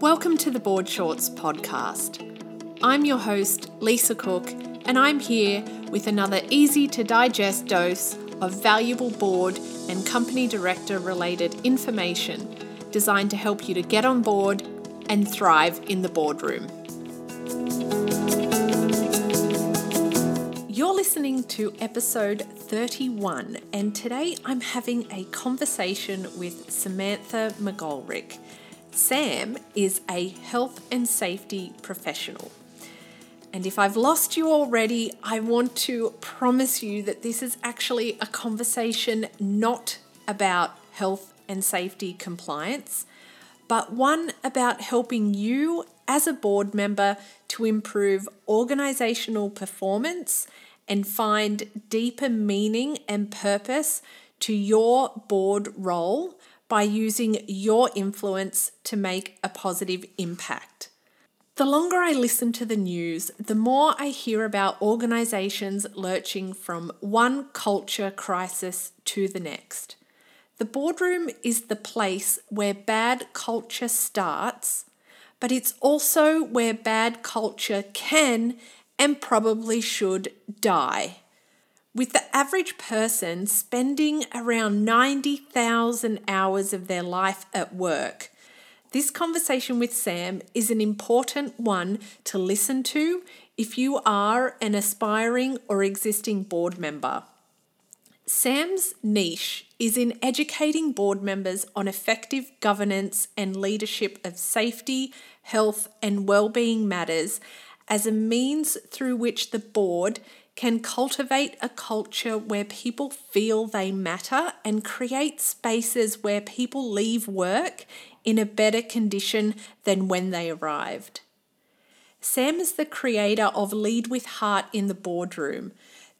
Welcome to the Board Shorts podcast. I'm your host, Lisa Cook, and I'm here with another easy to digest dose of valuable board and company director related information designed to help you to get on board and thrive in the boardroom. You're listening to episode 31, and today I'm having a conversation with Samantha McGolrick. Sam is a health and safety professional. And if I've lost you already, I want to promise you that this is actually a conversation not about health and safety compliance, but one about helping you as a board member to improve organizational performance and find deeper meaning and purpose to your board role by using your influence to make a positive impact. The longer I listen to the news, the more I hear about organizations lurching from one culture crisis to the next. The boardroom is the place where bad culture starts, but it's also where bad culture can and probably should die. With the average person spending around 90,000 hours of their life at work, this conversation with Sam is an important one to listen to if you are an aspiring or existing board member. Sam's niche is in educating board members on effective governance and leadership of safety, health, and well-being matters as a means through which the board can cultivate a culture where people feel they matter and create spaces where people leave work in a better condition than when they arrived. Sam is the creator of Lead with Heart in the Boardroom,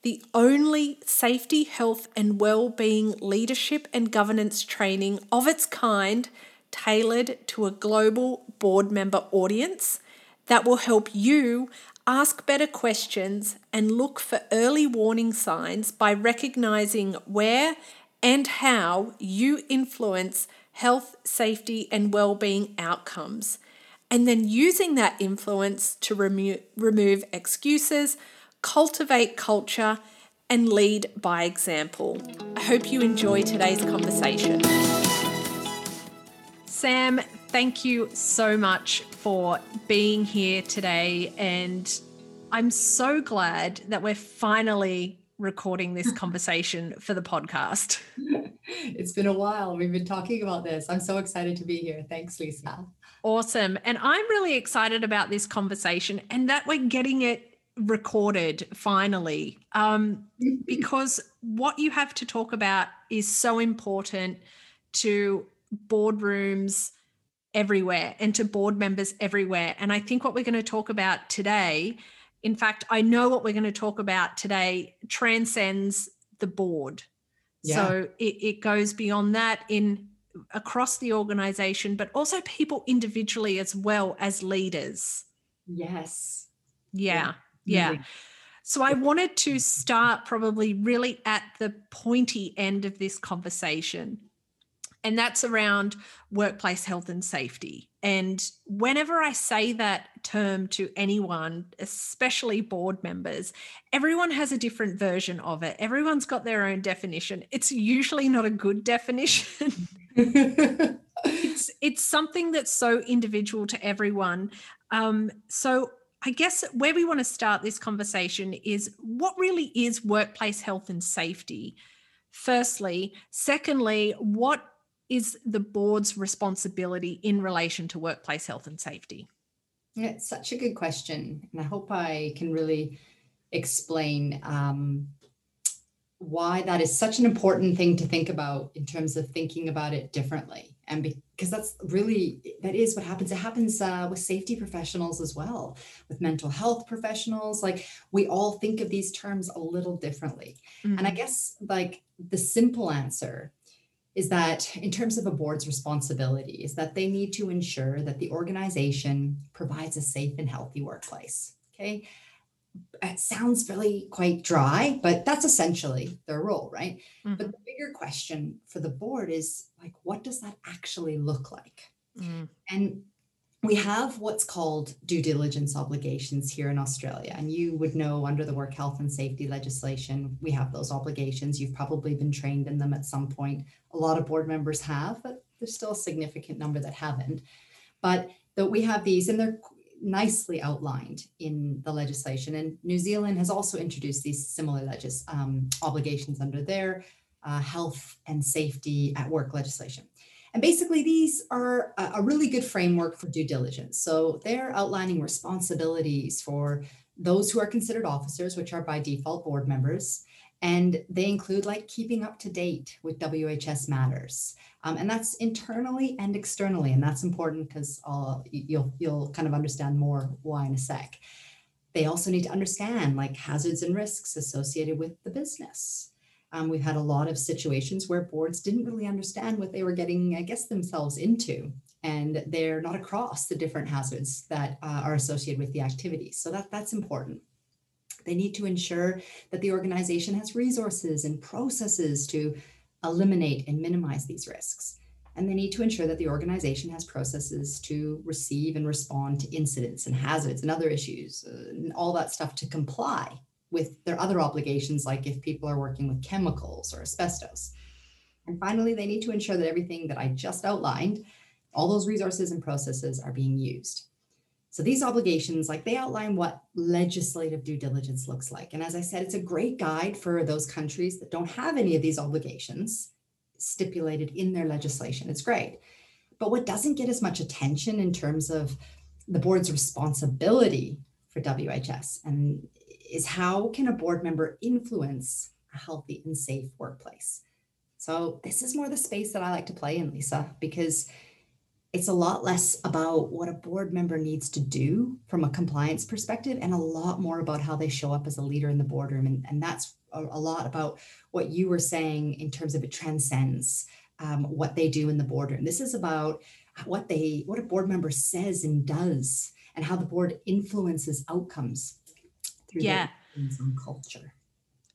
the only safety, health, and well-being leadership and governance training of its kind tailored to a global board member audience that will help you ask better questions and look for early warning signs by recognizing where and how you influence health, safety, and well-being outcomes, and then using that influence to remo- remove excuses, cultivate culture, and lead by example. I hope you enjoy today's conversation. Sam, thank you so much for being here today. And I'm so glad that we're finally recording this conversation for the podcast. It's been a while. We've been talking about this. I'm so excited to be here. Thanks, Lisa. Awesome. And I'm really excited about this conversation and that we're getting it recorded finally um, because what you have to talk about is so important to boardrooms everywhere and to board members everywhere. And I think what we're going to talk about today, in fact, I know what we're going to talk about today transcends the board. Yeah. So it, it goes beyond that in across the organization, but also people individually as well as leaders. Yes. Yeah. Yeah. yeah. So I wanted to start probably really at the pointy end of this conversation and that's around workplace health and safety. And whenever I say that term to anyone, especially board members, everyone has a different version of it. Everyone's got their own definition. It's usually not a good definition. it's it's something that's so individual to everyone. Um, so I guess where we want to start this conversation is what really is workplace health and safety. Firstly, secondly, what is the board's responsibility in relation to workplace health and safety? Yeah, it's such a good question. And I hope I can really explain um, why that is such an important thing to think about in terms of thinking about it differently. And because that's really, that is what happens. It happens uh, with safety professionals as well, with mental health professionals. Like we all think of these terms a little differently. Mm-hmm. And I mm-hmm. guess like the simple answer is that in terms of a board's responsibility is that they need to ensure that the organization provides a safe and healthy workplace okay it sounds really quite dry but that's essentially their role right mm-hmm. but the bigger question for the board is like what does that actually look like mm. and we have what's called due diligence obligations here in Australia. And you would know under the work health and safety legislation, we have those obligations. You've probably been trained in them at some point. A lot of board members have, but there's still a significant number that haven't. But that we have these, and they're nicely outlined in the legislation. And New Zealand has also introduced these similar legis- um, obligations under their uh, health and safety at work legislation. And basically, these are a really good framework for due diligence. So they're outlining responsibilities for those who are considered officers, which are by default board members. And they include like keeping up to date with WHS matters. Um, and that's internally and externally. And that's important because you'll, you'll kind of understand more why in a sec. They also need to understand like hazards and risks associated with the business. Um, we've had a lot of situations where boards didn't really understand what they were getting, I guess, themselves into, and they're not across the different hazards that uh, are associated with the activities. So that that's important. They need to ensure that the organization has resources and processes to eliminate and minimize these risks. And they need to ensure that the organization has processes to receive and respond to incidents and hazards and other issues, uh, and all that stuff to comply with their other obligations, like if people are working with chemicals or asbestos. And finally, they need to ensure that everything that I just outlined, all those resources and processes are being used. So these obligations, like they outline what legislative due diligence looks like. And as I said, it's a great guide for those countries that don't have any of these obligations stipulated in their legislation. It's great. But what doesn't get as much attention in terms of the board's responsibility for WHS and is how can a board member influence a healthy and safe workplace? So this is more the space that I like to play in, Lisa, because it's a lot less about what a board member needs to do from a compliance perspective and a lot more about how they show up as a leader in the boardroom. And, and that's a, a lot about what you were saying in terms of it transcends um, what they do in the boardroom. This is about what they what a board member says and does and how the board influences outcomes through yeah. on culture.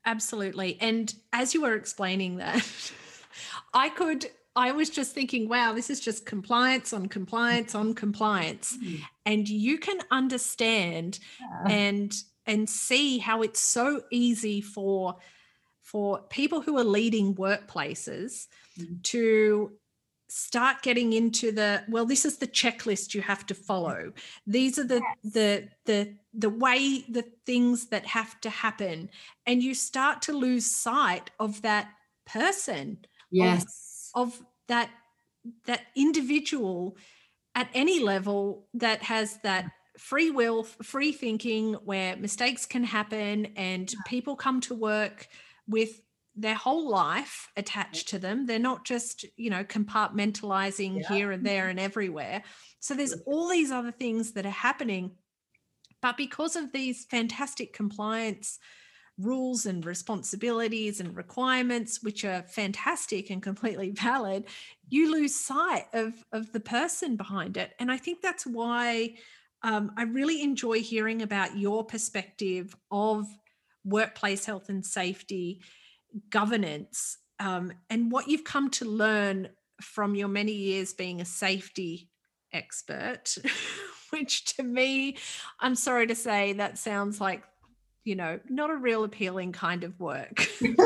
Absolutely. And as you were explaining that, I could I was just thinking, wow, this is just compliance on compliance on compliance. Mm-hmm. And you can understand yeah. and and see how it's so easy for for people who are leading workplaces mm-hmm. to start getting into the well this is the checklist you have to follow. These are the yes. the the the way the things that have to happen. And you start to lose sight of that person yes. of, of that that individual at any level that has that free will free thinking where mistakes can happen and people come to work with their whole life attached to them. They're not just, you know, compartmentalizing yeah. here and there and everywhere. So there's all these other things that are happening. But because of these fantastic compliance rules and responsibilities and requirements, which are fantastic and completely valid, you lose sight of, of the person behind it. And I think that's why um, I really enjoy hearing about your perspective of workplace health and safety governance um, and what you've come to learn from your many years being a safety expert, which to me, I'm sorry to say, that sounds like, you know, not a real appealing kind of work.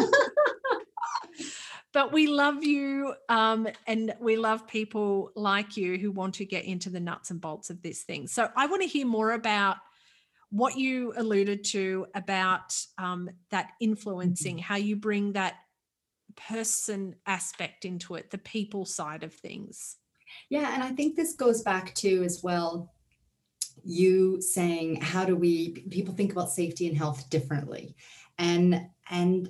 but we love you um, and we love people like you who want to get into the nuts and bolts of this thing. So I want to hear more about what you alluded to about um, that influencing, mm-hmm. how you bring that person aspect into it, the people side of things. Yeah, and I think this goes back to as well you saying how do we people think about safety and health differently and and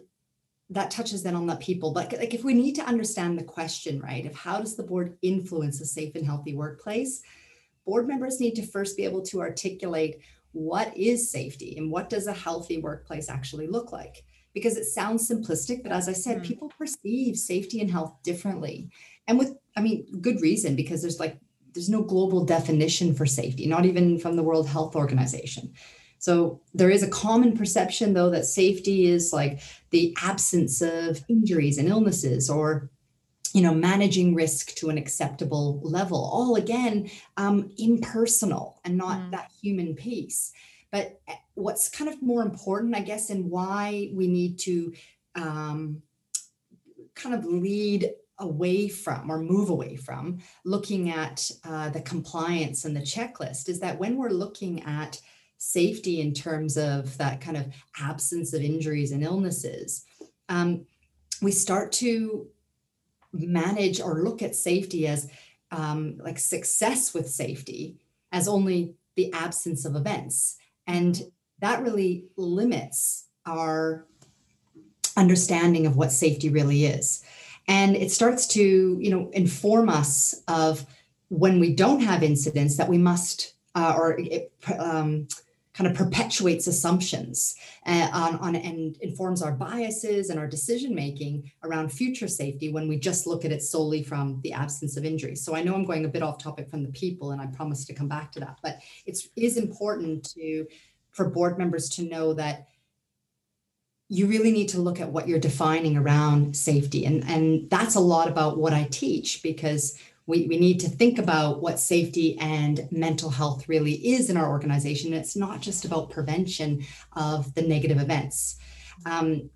that touches then on the people but like if we need to understand the question right of how does the board influence a safe and healthy workplace board members need to first be able to articulate what is safety and what does a healthy workplace actually look like? Because it sounds simplistic, but as I said, mm-hmm. people perceive safety and health differently. And with, I mean, good reason, because there's like, there's no global definition for safety, not even from the World Health Organization. So there is a common perception, though, that safety is like the absence of injuries and illnesses or you know, managing risk to an acceptable level, all again um, impersonal and not mm. that human piece. But eh, what's kind of more important, I guess, and why we need to um, kind of lead away from or move away from looking at uh, the compliance and the checklist is that when we're looking at safety in terms of that kind of absence of injuries and illnesses, um, we start to manage or look at safety as um, like success with safety as only the absence of events. And that really limits our understanding of what safety really is. And it starts to, you know, inform us of when we don't have incidents that we must, uh, or um, kind of perpetuates assumptions uh, on, on and informs our biases and our decision making around future safety when we just look at it solely from the absence of injury. So I know I'm going a bit off topic from the people, and I promise to come back to that. But it is important to for board members to know that you really need to look at what you're defining around safety and and that's a lot about what i teach because we, we need to think about what safety and mental health really is in our organization. It's not just about prevention of the negative events. Um,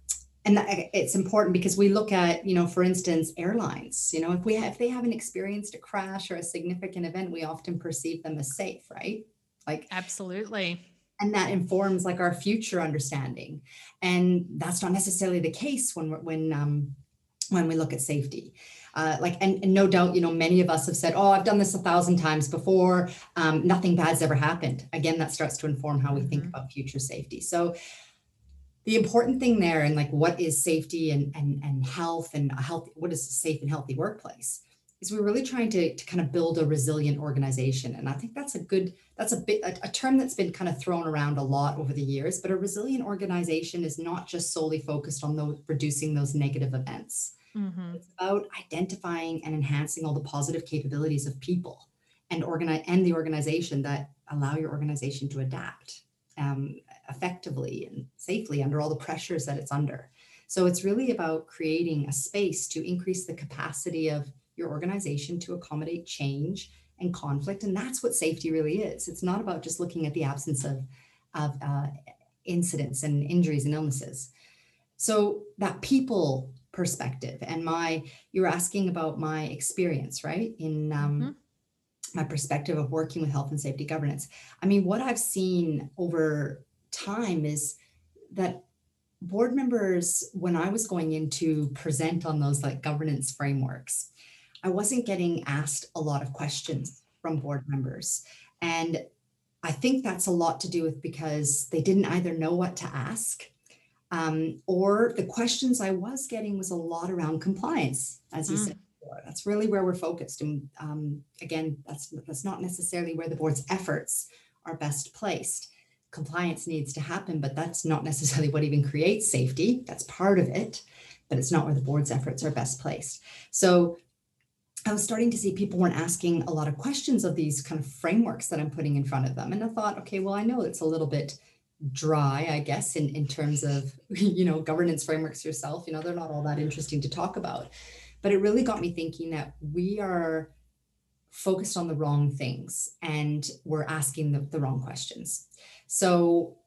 and it's important because we look at, you know, for instance, airlines. You know, if we have, if they haven't experienced a crash or a significant event, we often perceive them as safe, right? Like absolutely and that informs like our future understanding and that's not necessarily the case when when um, when we look at safety uh, like and, and, no doubt you know many of us have said oh i've done this a thousand times before. Um, nothing bad's ever happened. Again that starts to inform how we think mm-hmm. about future safety. So the important thing there and like what is safety and and, and health and a healthy what is a safe and healthy workplace is we're really trying to, to kind of build a resilient organization and i think that's a good that's a bit a, a term that's been kind of thrown around a lot over the years but a resilient organization is not just solely focused on those reducing those negative events Mm-hmm. It's about identifying and enhancing all the positive capabilities of people and organize and the organization that allow your organization to adapt um, effectively and safely under all the pressures that it's under. So it's really about creating a space to increase the capacity of your organization to accommodate change and conflict. And that's what safety really is. It's not about just looking at the absence of, of uh, incidents and injuries and illnesses. So that people perspective and my you're asking about my experience right in um, mm-hmm. my perspective of working with health and safety governance i mean what i've seen over time is that board members when i was going in to present on those like governance frameworks i wasn't getting asked a lot of questions from board members and i think that's a lot to do with because they didn't either know what to ask um, or the questions I was getting was a lot around compliance, as you mm. said. Before. That's really where we're focused, and um, again, that's that's not necessarily where the board's efforts are best placed. Compliance needs to happen, but that's not necessarily what even creates safety. That's part of it, but it's not where the board's efforts are best placed. So I was starting to see people weren't asking a lot of questions of these kind of frameworks that I'm putting in front of them. And I thought, okay, well, I know it's a little bit dry, I guess, in, in terms of, you know, governance frameworks yourself. You know, they're not all that interesting to talk about. But it really got me thinking that we are focused on the wrong things and we're asking the, the wrong questions. So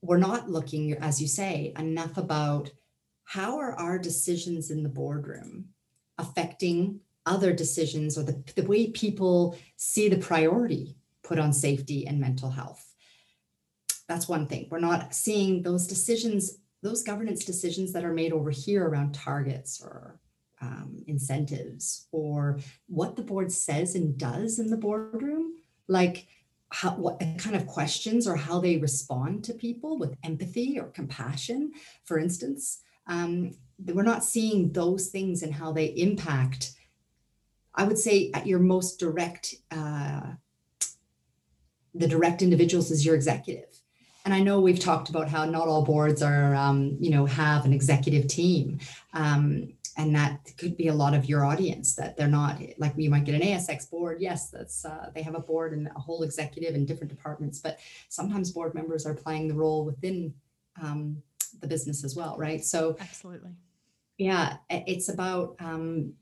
we're not looking, as you say, enough about how are our decisions in the boardroom affecting other decisions or the, the way people see the priority put on safety and mental health that's one thing. We're not seeing those decisions, those governance decisions that are made over here around targets or um, incentives or what the board says and does in the boardroom, like how what kind of questions or how they respond to people with empathy or compassion, for instance. Um, we're not seeing those things and how they impact. I would say at your most direct, uh, the direct individuals is your executive and I know we've talked about how not all boards are, um, you know, have an executive team. Um, and that could be a lot of your audience that they're not like you might get an ASX board. Yes, that's uh, they have a board and a whole executive in different departments, but sometimes board members are playing the role within um, the business as well, right? So absolutely, yeah, it's about um,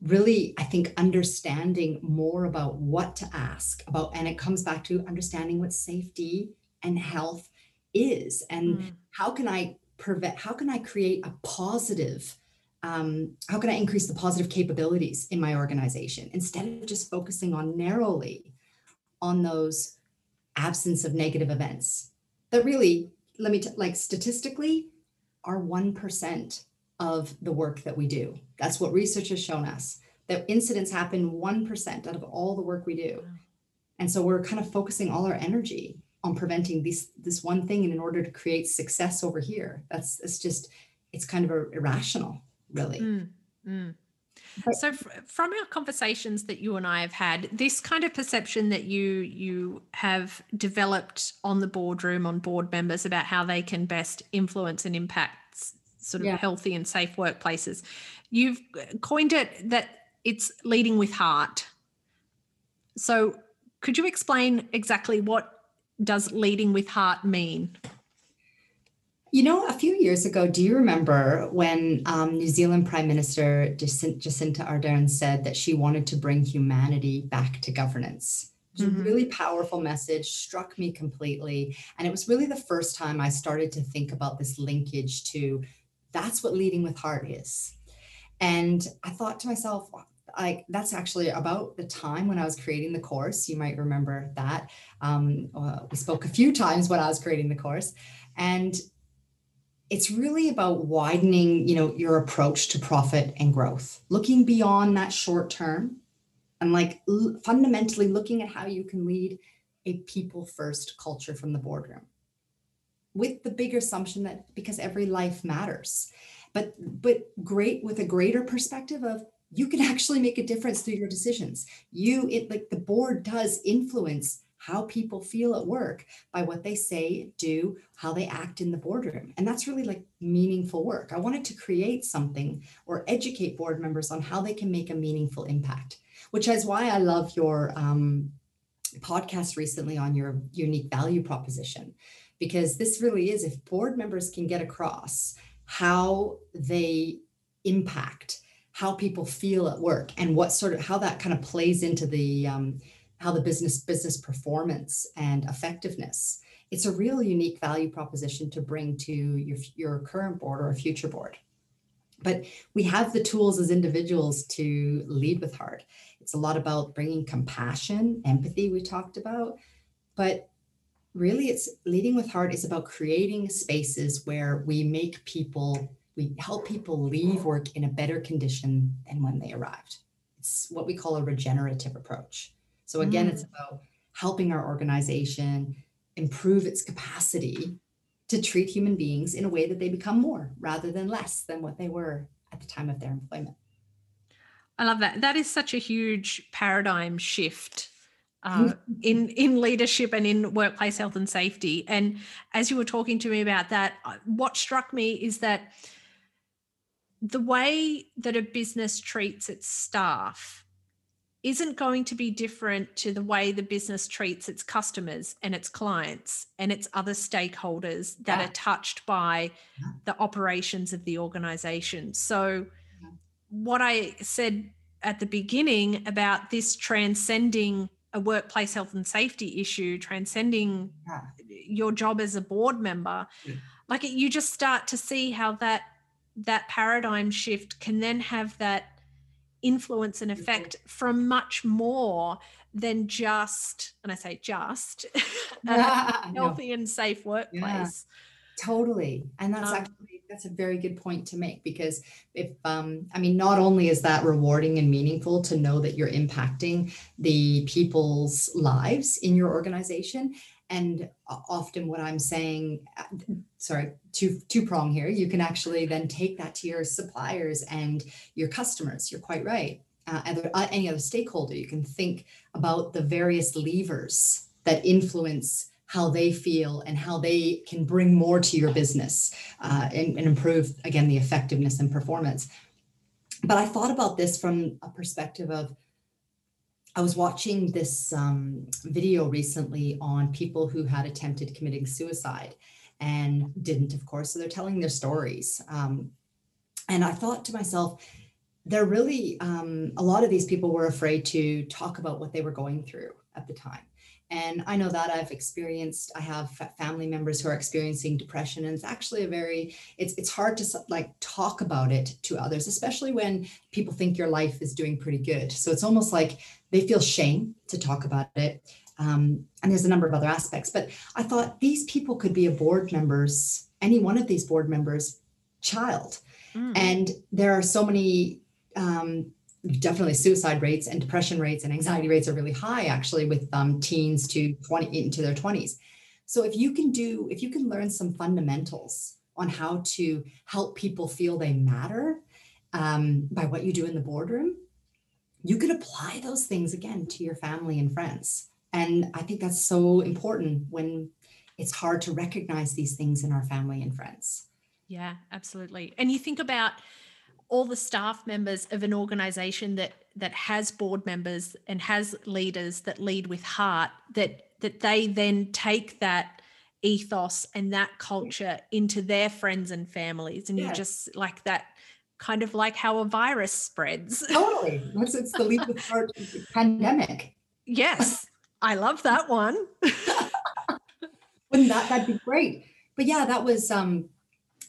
really i think understanding more about what to ask about and it comes back to understanding what safety and health is and mm. how can i prevent how can i create a positive um, how can i increase the positive capabilities in my organization instead of just focusing on narrowly on those absence of negative events that really let me t- like statistically are 1% of the work that we do. That's what research has shown us that incidents happen 1% out of all the work we do. And so we're kind of focusing all our energy on preventing this this one thing and in order to create success over here. That's it's just it's kind of irrational really. Mm, mm. so f- from our conversations that you and i have had this kind of perception that you you have developed on the boardroom on board members about how they can best influence and impact sort of yeah. healthy and safe workplaces you've coined it that it's leading with heart so could you explain exactly what does leading with heart mean? You know, a few years ago, do you remember when um, New Zealand Prime Minister Jacinda Ardern said that she wanted to bring humanity back to governance? It was mm-hmm. a really powerful message, struck me completely. And it was really the first time I started to think about this linkage to that's what leading with heart is. And I thought to myself, like that's actually about the time when I was creating the course. You might remember that. Um, uh, we spoke a few times when I was creating the course, and it's really about widening, you know, your approach to profit and growth, looking beyond that short term, and like l- fundamentally looking at how you can lead a people first culture from the boardroom with the big assumption that because every life matters but but great with a greater perspective of you can actually make a difference through your decisions. You, it like the board does influence how people feel at work by what they say, do, how they act in the boardroom. And that's really like meaningful work. I wanted to create something or educate board members on how they can make a meaningful impact, which is why I love your um, podcast recently on your unique value proposition, because this really is if board members can get across how they impact how people feel at work and what sort of how that kind of plays into the um, how the business business performance and effectiveness it's a real unique value proposition to bring to your, your current board or a future board. But we have the tools as individuals to lead with heart. It's a lot about bringing compassion empathy we talked about but really it's leading with heart is about creating spaces where we make people we help people leave work in a better condition than when they arrived. It's what we call a regenerative approach. So, again, mm. it's about helping our organization improve its capacity to treat human beings in a way that they become more rather than less than what they were at the time of their employment. I love that. That is such a huge paradigm shift uh, in in leadership and in workplace health and safety. And as you were talking to me about that, uh, what struck me is that the way that a business treats its staff isn't going to be different to the way the business treats its customers and its clients and its other stakeholders that yeah. are touched by the operations of the organization. So, what I said at the beginning about this transcending a workplace health and safety issue, transcending your job as a board member, like you just start to see how that that paradigm shift can then have that influence and effect from much more than just and i say just a healthy and safe workplace. Yeah, totally. And that's um, actually that's a very good point to make because if um i mean not only is that rewarding and meaningful to know that you're impacting the people's lives in your organization and often what i'm saying uh, sorry two two prong here you can actually then take that to your suppliers and your customers you're quite right. Uh, uh, any other stakeholder you can think about the various levers that influence how they feel and how they can bring more to your business uh, and, and improve again the effectiveness and performance but i thought about this from a perspective of I was watching this um, video recently on people who had attempted committing suicide and didn't, of course. So they're telling their stories. Um, and I thought to myself, they're really um, a lot of these people were afraid to talk about what they were going through at the time and i know that i've experienced i have family members who are experiencing depression and it's actually a very it's it's hard to like talk about it to others especially when people think your life is doing pretty good. So it's almost like they feel shame to talk about it. Um, and there's a number of other aspects but i thought these people could be a board members any one of these board members child. Mm. and there are so many um, definitely suicide rates and depression rates and anxiety rates are really high actually with um, teens to 20 into their 20s so if you can do if you can learn some fundamentals on how to help people feel they matter um, by what you do in the boardroom you could apply those things again to your family and friends. And i think that's so important when it's hard to recognize these things in our family and friends. Yeah absolutely. And you think about all the staff members of an organization that that has board members and has leaders that lead with heart that that they then take that ethos and that culture into their friends and families. And you just like that kind of like how a virus spreads. Totally. It's, it's the lead with heart pandemic. Yes. I love that one. Wouldn't that that'd be great. But yeah that was um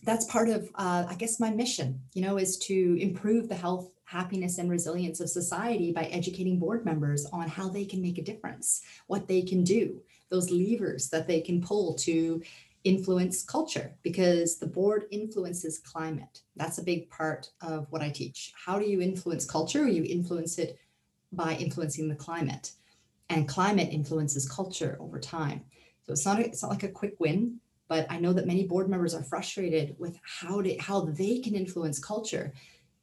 that's part of uh, i guess my mission you know is to improve the health happiness and resilience of society by educating board members on how they can make a difference what they can do those levers that they can pull to influence culture because the board influences climate. That's a big part of what i teach. How do you influence culture? You influence it by influencing the climate and climate influences culture over time. So it's not a, it's not like a quick win but I know that many board members are frustrated with how to how they can influence culture.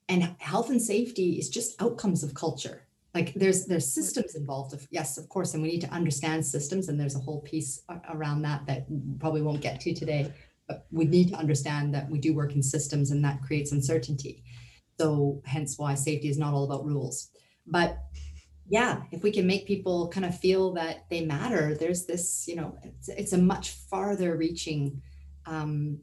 And health and safety is just outcomes of culture. Like there's there's systems involved. Of, yes, of course, and we need to understand systems. And there's a whole piece around that that probably won't get to today. But we need to understand that we do work in systems, and that creates uncertainty. So hence why safety is not all about rules. But yeah if we can make people kind of feel that they matter there's this you know it's, it's a much farther reaching um,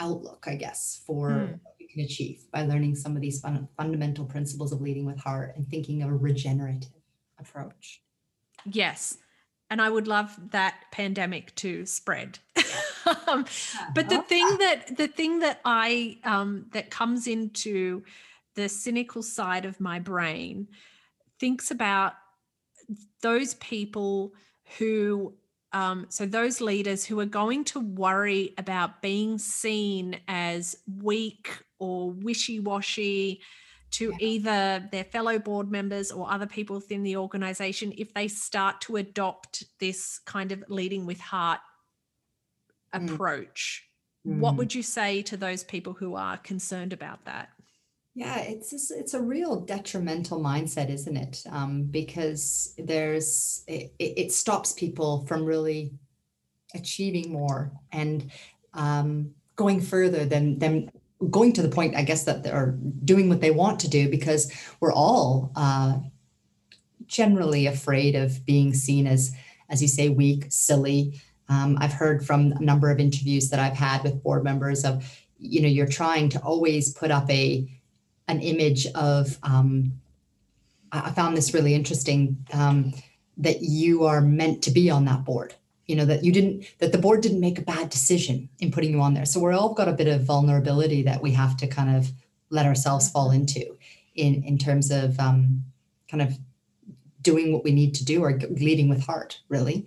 outlook i guess for hmm. what you can achieve by learning some of these fun, fundamental principles of leading with heart and thinking of a regenerative approach. Yes and i would love that pandemic to spread. Um, but the thing that the thing that i um, that comes into the cynical side of my brain thinks about those people who um, so those leaders who are going to worry about being seen as weak or wishy-washy to yeah. either their fellow board members or other people within the organization if they start to adopt this kind of leading with heart mm. approach mm. what would you say to those people who are concerned about that yeah, it's just, it's a real detrimental mindset, isn't it? Um, because there's it, it stops people from really achieving more and um, going further than than going to the point, I guess, that they're doing what they want to do. Because we're all uh, generally afraid of being seen as, as you say, weak, silly. Um, I've heard from a number of interviews that I've had with board members of, you know, you're trying to always put up a an image of um, I found this really interesting um, that you are meant to be on that board. You know that you didn't that the board didn't make a bad decision in putting you on there. So we're all got a bit of vulnerability that we have to kind of let ourselves fall into in in terms of um, kind of doing what we need to do or leading with heart. Really,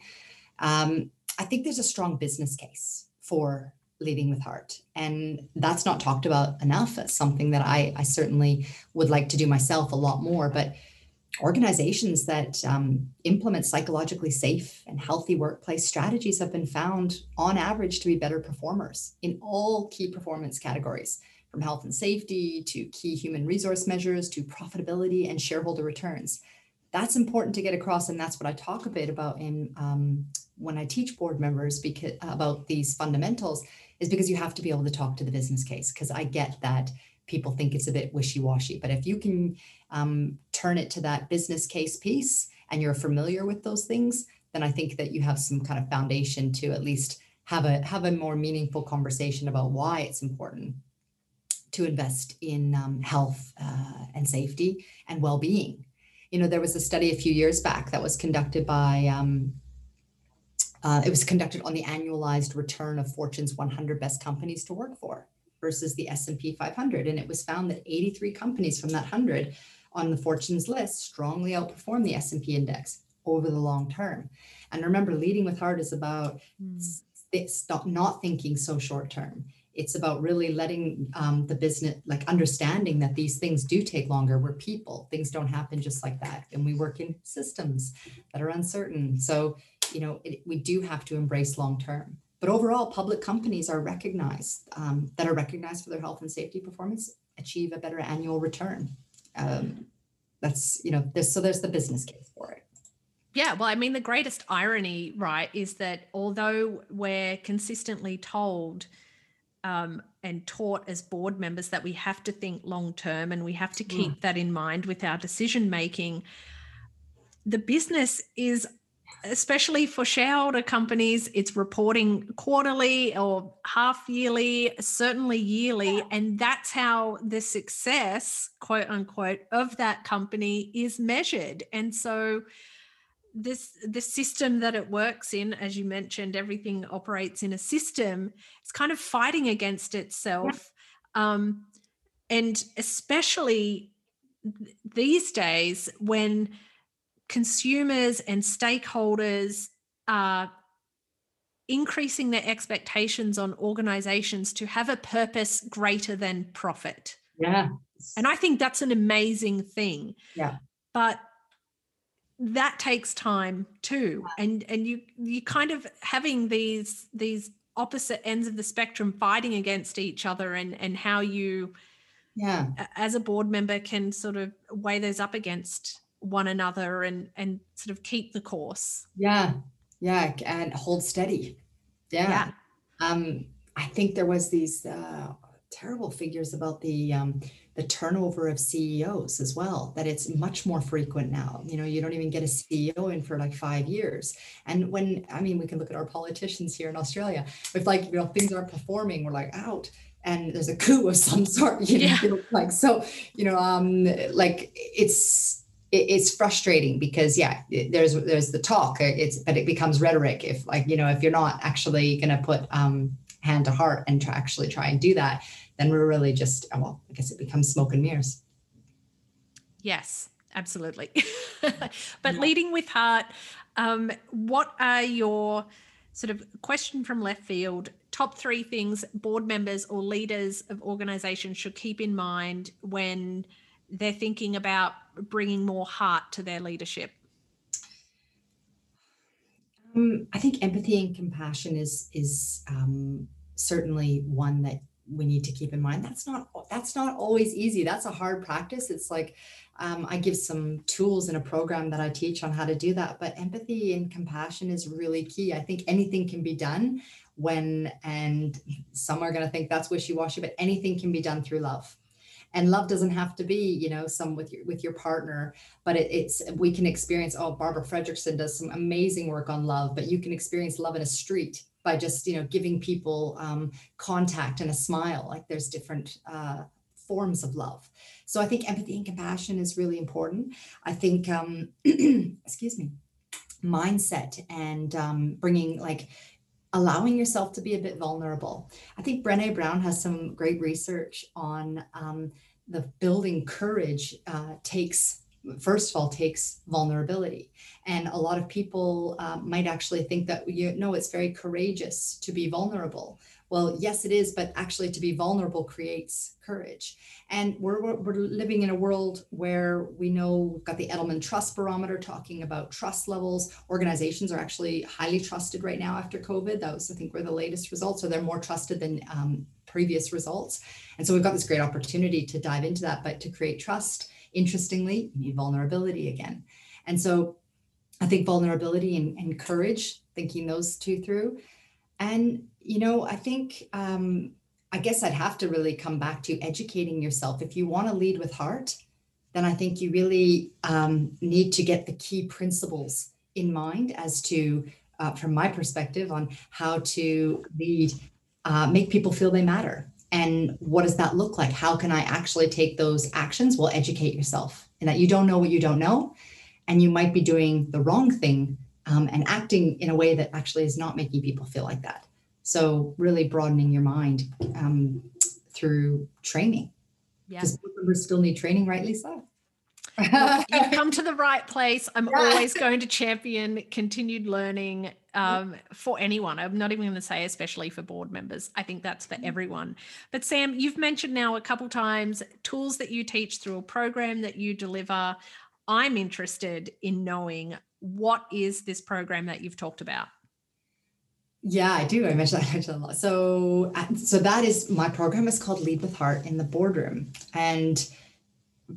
um, I think there's a strong business case for leading with heart. And that's not talked about enough. It's something that I, I certainly would like to do myself a lot more. But organizations that um, implement psychologically safe and healthy workplace strategies have been found on average to be better performers in all key performance categories from health and safety to key human resource measures to profitability and shareholder returns. That's important to get across and that's what i talk a bit about in um, when i teach board members because about these fundamentals is because you have to be able to talk to the business case because i get that people think it's a bit wishy-washy but if you can um, turn it to that business case piece and you're familiar with those things then i think that you have some kind of foundation to at least have a have a more meaningful conversation about why it's important to invest in um, health uh, and safety and well-being. You know, there was a study a few years back that was conducted by. Um, uh, it was conducted on the annualized return of Fortune's 100 best companies to work for versus the S&P 500, and it was found that 83 companies from that 100 on the Fortune's list strongly outperformed the S&P index over the long term. And remember, leading with heart is about mm. stop not thinking so short term it's about really letting um, the business like understanding that these things do take longer. We're people. Things don't happen just like that. And we work in systems that are uncertain. So you know it, we do have to embrace long term. But overall public companies are recognized um, that are recognized for their health and safety performance achieve a better annual return. Um, that's you know there's so there's the business case for it. Yeah, well, I mean, the greatest irony, right, is that although we're consistently told um, and taught as board members that we have to think long term and we have to keep yeah. that in mind with our decision making. The business is, especially for shareholder companies, it's reporting quarterly or half yearly, certainly yearly. Yeah. And that's how the success, quote unquote, of that company is measured. And so, this the system that it works in as you mentioned everything operates in a system it's kind of fighting against itself. Yeah. um, and especially these days when consumers and stakeholders are increasing their expectations on organizations to have a purpose greater than profit. Yeah. And i think that's an amazing thing. Yeah. But that takes time too. And and you you kind of having these these opposite ends of the spectrum fighting against each other and and how you yeah. as a board member can sort of weigh those up against one another and and sort of keep the course. Yeah. Yeah. And hold steady. Yeah, yeah. um i think there was these uh terrible figures about the um the turnover of CEOs as well, that it's much more frequent now. You know, you don't even get a CEO in for like five years. And when, I mean, we can look at our politicians here in Australia, if like, you know, things aren't performing, we're like out and there's a coup of some sort, you know, yeah. like, so, you know, um, like it's, it's frustrating because yeah there's there's the talk it's but it becomes rhetoric if like you know if you're not actually going to put um hand to heart and to actually try and do that then we're really just, uh, well, I guess it becomes smoke and mirrors. Yes, absolutely. but leading with heart, um, what are your sort of question from left field top three things board members or leaders of organizations should keep in mind when they're thinking about bringing more heart to their leadership? Um, I think empathy and compassion is is um, certainly one that we need to keep in mind. That's not that's not always easy. That's a hard practice. It's like um, i give some tools in a program that i teach on how to do that but empathy and compassion is really key. I think anything can be done when and some are going to think that's wishy-washy but anything can be done through love. And love doesn't have to be you know some with your with your partner but it, it's we can experience oh barbara fredrickson does some amazing work on love but you can experience love in a street by just you know giving people um, contact and a smile like there's different uh, forms of love. So i think empathy and compassion is really important. I think um, excuse me mindset and um, bringing like allowing yourself to be a bit vulnerable. I think brene brown has some great research on um, the building courage uh, takes first of all takes vulnerability. And a lot of people um, might actually think that you know it's very courageous to be vulnerable. Well yes it is but actually to be vulnerable creates courage. And we're, we're living in a world where we know we've got the edelman trust barometer talking about trust levels. Organizations are actually highly trusted right now after covid. Those i think were the latest results. So they're more trusted than um, previous results. And so we've got this great opportunity to dive into that but to create trust Interestingly, you need vulnerability again. And so I think vulnerability and, and courage, thinking those two through. And, you know, I think, um, I guess I'd have to really come back to educating yourself. If you want to lead with heart, then I think you really um, need to get the key principles in mind as to, uh, from my perspective, on how to lead, uh, make people feel they matter And what does that look like? How can I actually take those actions? Well, educate yourself and that you don't know what you don't know. And you might be doing the wrong thing um, and acting in a way that actually is not making people feel like that. So, really broadening your mind um, through training. Yeah. Because members still need training, right, Lisa? You've come to the right place. I'm yeah. always going to champion continued learning um, for anyone. I'm not even going to say especially for board members. I think that's for mm. everyone. But Sam, you've mentioned now a couple times tools that you teach through a program that you deliver. I'm interested in knowing what is this program that you've talked about. Yeah, I do. I mentioned, that a lot. So, uh, so that is my program is called Lead with Heart in the Boardroom, and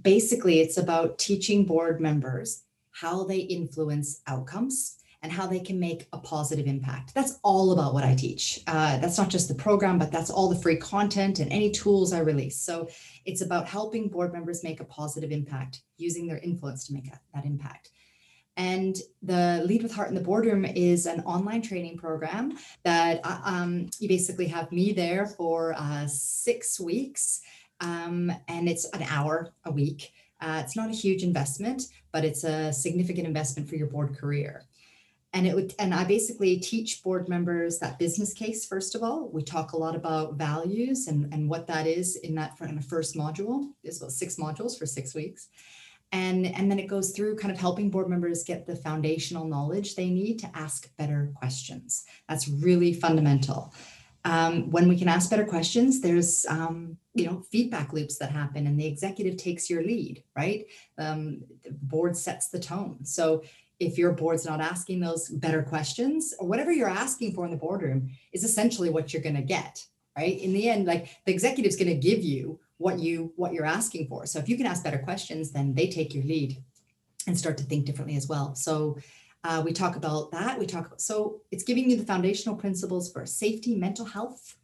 basically it's about teaching board members how they influence outcomes and how they can make a positive impact. That's all about what I teach. Uh, that's not just the program, but that's all the free content and any tools I release. So it's about helping board members make a positive impact using their influence to make a, that impact. And the Lead with Heart in the Boardroom is an online training program that uh, um, you basically have me there for uh, six weeks um, and it's an hour a week. Uh, it's not a huge investment, but it's a significant investment for your board career. And it would, and I basically teach board members that business case. First of all, we talk a lot about values and, and what that is in that in the first module. It's about six modules for six weeks, and and then it goes through kind of helping board members get the foundational knowledge they need to ask better questions. That's really fundamental um, when we can ask better questions there's um, you know feedback loops that happen and the executive takes your lead right? Um, the board sets the tone. So if your board's not asking those better questions or whatever you're asking for in the boardroom is essentially what you're going to get right? In the end like the executive's going to give you what you what you're asking for. So if you can ask better questions then they take your lead and start to think differently as well. So uh, we talk about that. We talk about, so it's giving you the foundational principles for safety, mental health,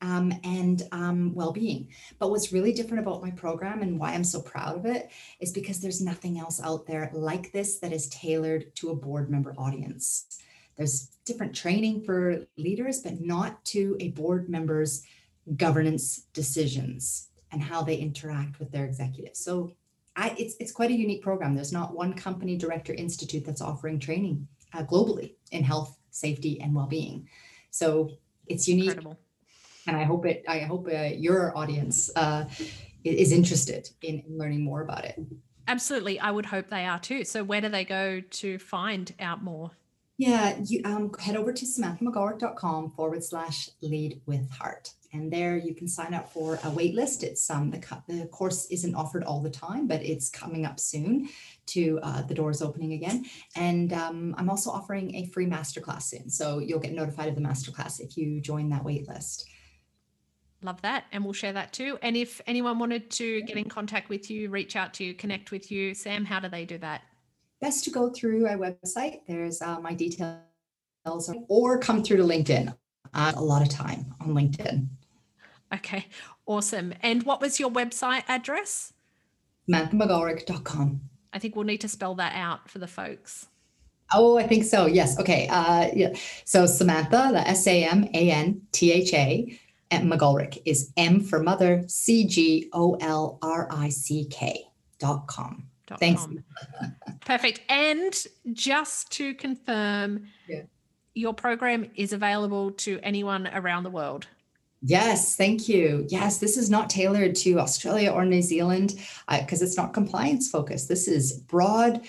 um, and um, well-being. But what's really different about my program and why I'm so proud of it is because there's nothing else out there like this that is tailored to a board member audience. There's different training for leaders, but not to a board member's governance decisions and how they interact with their executives. So I, it's, it's quite a unique program. There's not one company director institute that's offering training uh, globally in health, safety, and well-being. So it's unique, Incredible. and I hope it. I hope uh, your audience uh, is interested in, in learning more about it. Absolutely, I would hope they are too. So where do they go to find out more? Yeah, you um, head over to samanthamcgoldrick.com forward slash lead with heart and there you can sign up for a wait list. It's um, the, the course isn't offered all the time, but it's coming up soon to uh, the doors opening again. And um, I'm also offering a free masterclass soon. So you'll get notified of the masterclass if you join that wait list. Love that. And we'll share that too. And if anyone wanted to get in contact with you, reach out to you, connect with you, Sam, how do they do that? Best to go through our website. There's uh, my details or come through to LinkedIn. Uh, a lot of time on LinkedIn. Okay, awesome. And what was your website address? SamanthaMcGoldrick.com. I think we'll need to spell that out for the folks. Oh, I think so. Yes. Okay. Uh, yeah. So Samantha, the S A M A N T H A, at McGoldrick is M for mother, C G O L R I C K dot com. Dot Thanks. Perfect. And just to confirm, yeah. your program is available to anyone around the world. Yes, thank you. Yes, this is not tailored to Australia or New Zealand because uh, it's not compliance focused. This is broad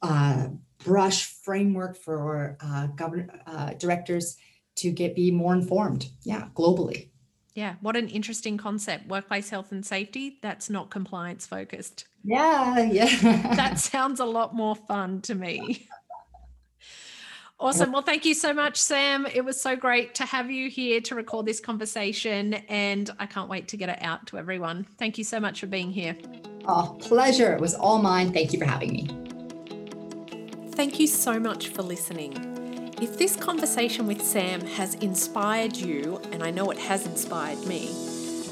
uh, brush framework for uh, government uh, directors to get be more informed. Yeah, globally. Yeah, what an interesting concept. Workplace health and safety, that's not compliance focused. Yeah, yeah. that sounds a lot more fun to me. Awesome. Well, thank you so much, Sam. It was so great to have you here to record this conversation, and I can't wait to get it out to everyone. Thank you so much for being here. Oh, pleasure. It was all mine. Thank you for having me. Thank you so much for listening. If this conversation with Sam has inspired you, and I know it has inspired me,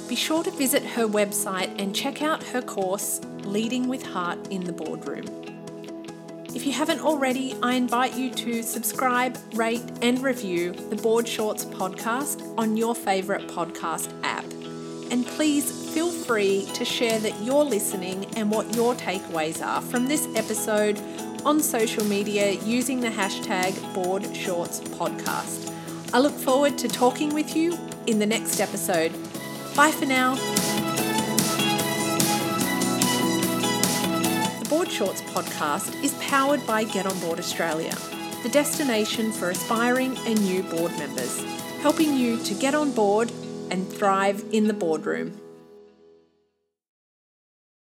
be sure to visit her website and check out her course, Leading with Heart in the Boardroom. If you haven't already, I invite you to subscribe, rate, and review the Board Shorts podcast on your favourite podcast app. And please feel free to share that you're listening and what your takeaways are from this episode on social media using the hashtag Board Shorts Podcast. I look forward to talking with you in the next episode. Bye for now. The Board Shorts podcast is powered by Get On Board Australia, the destination for aspiring and new board members, helping you to get on board and thrive in the boardroom.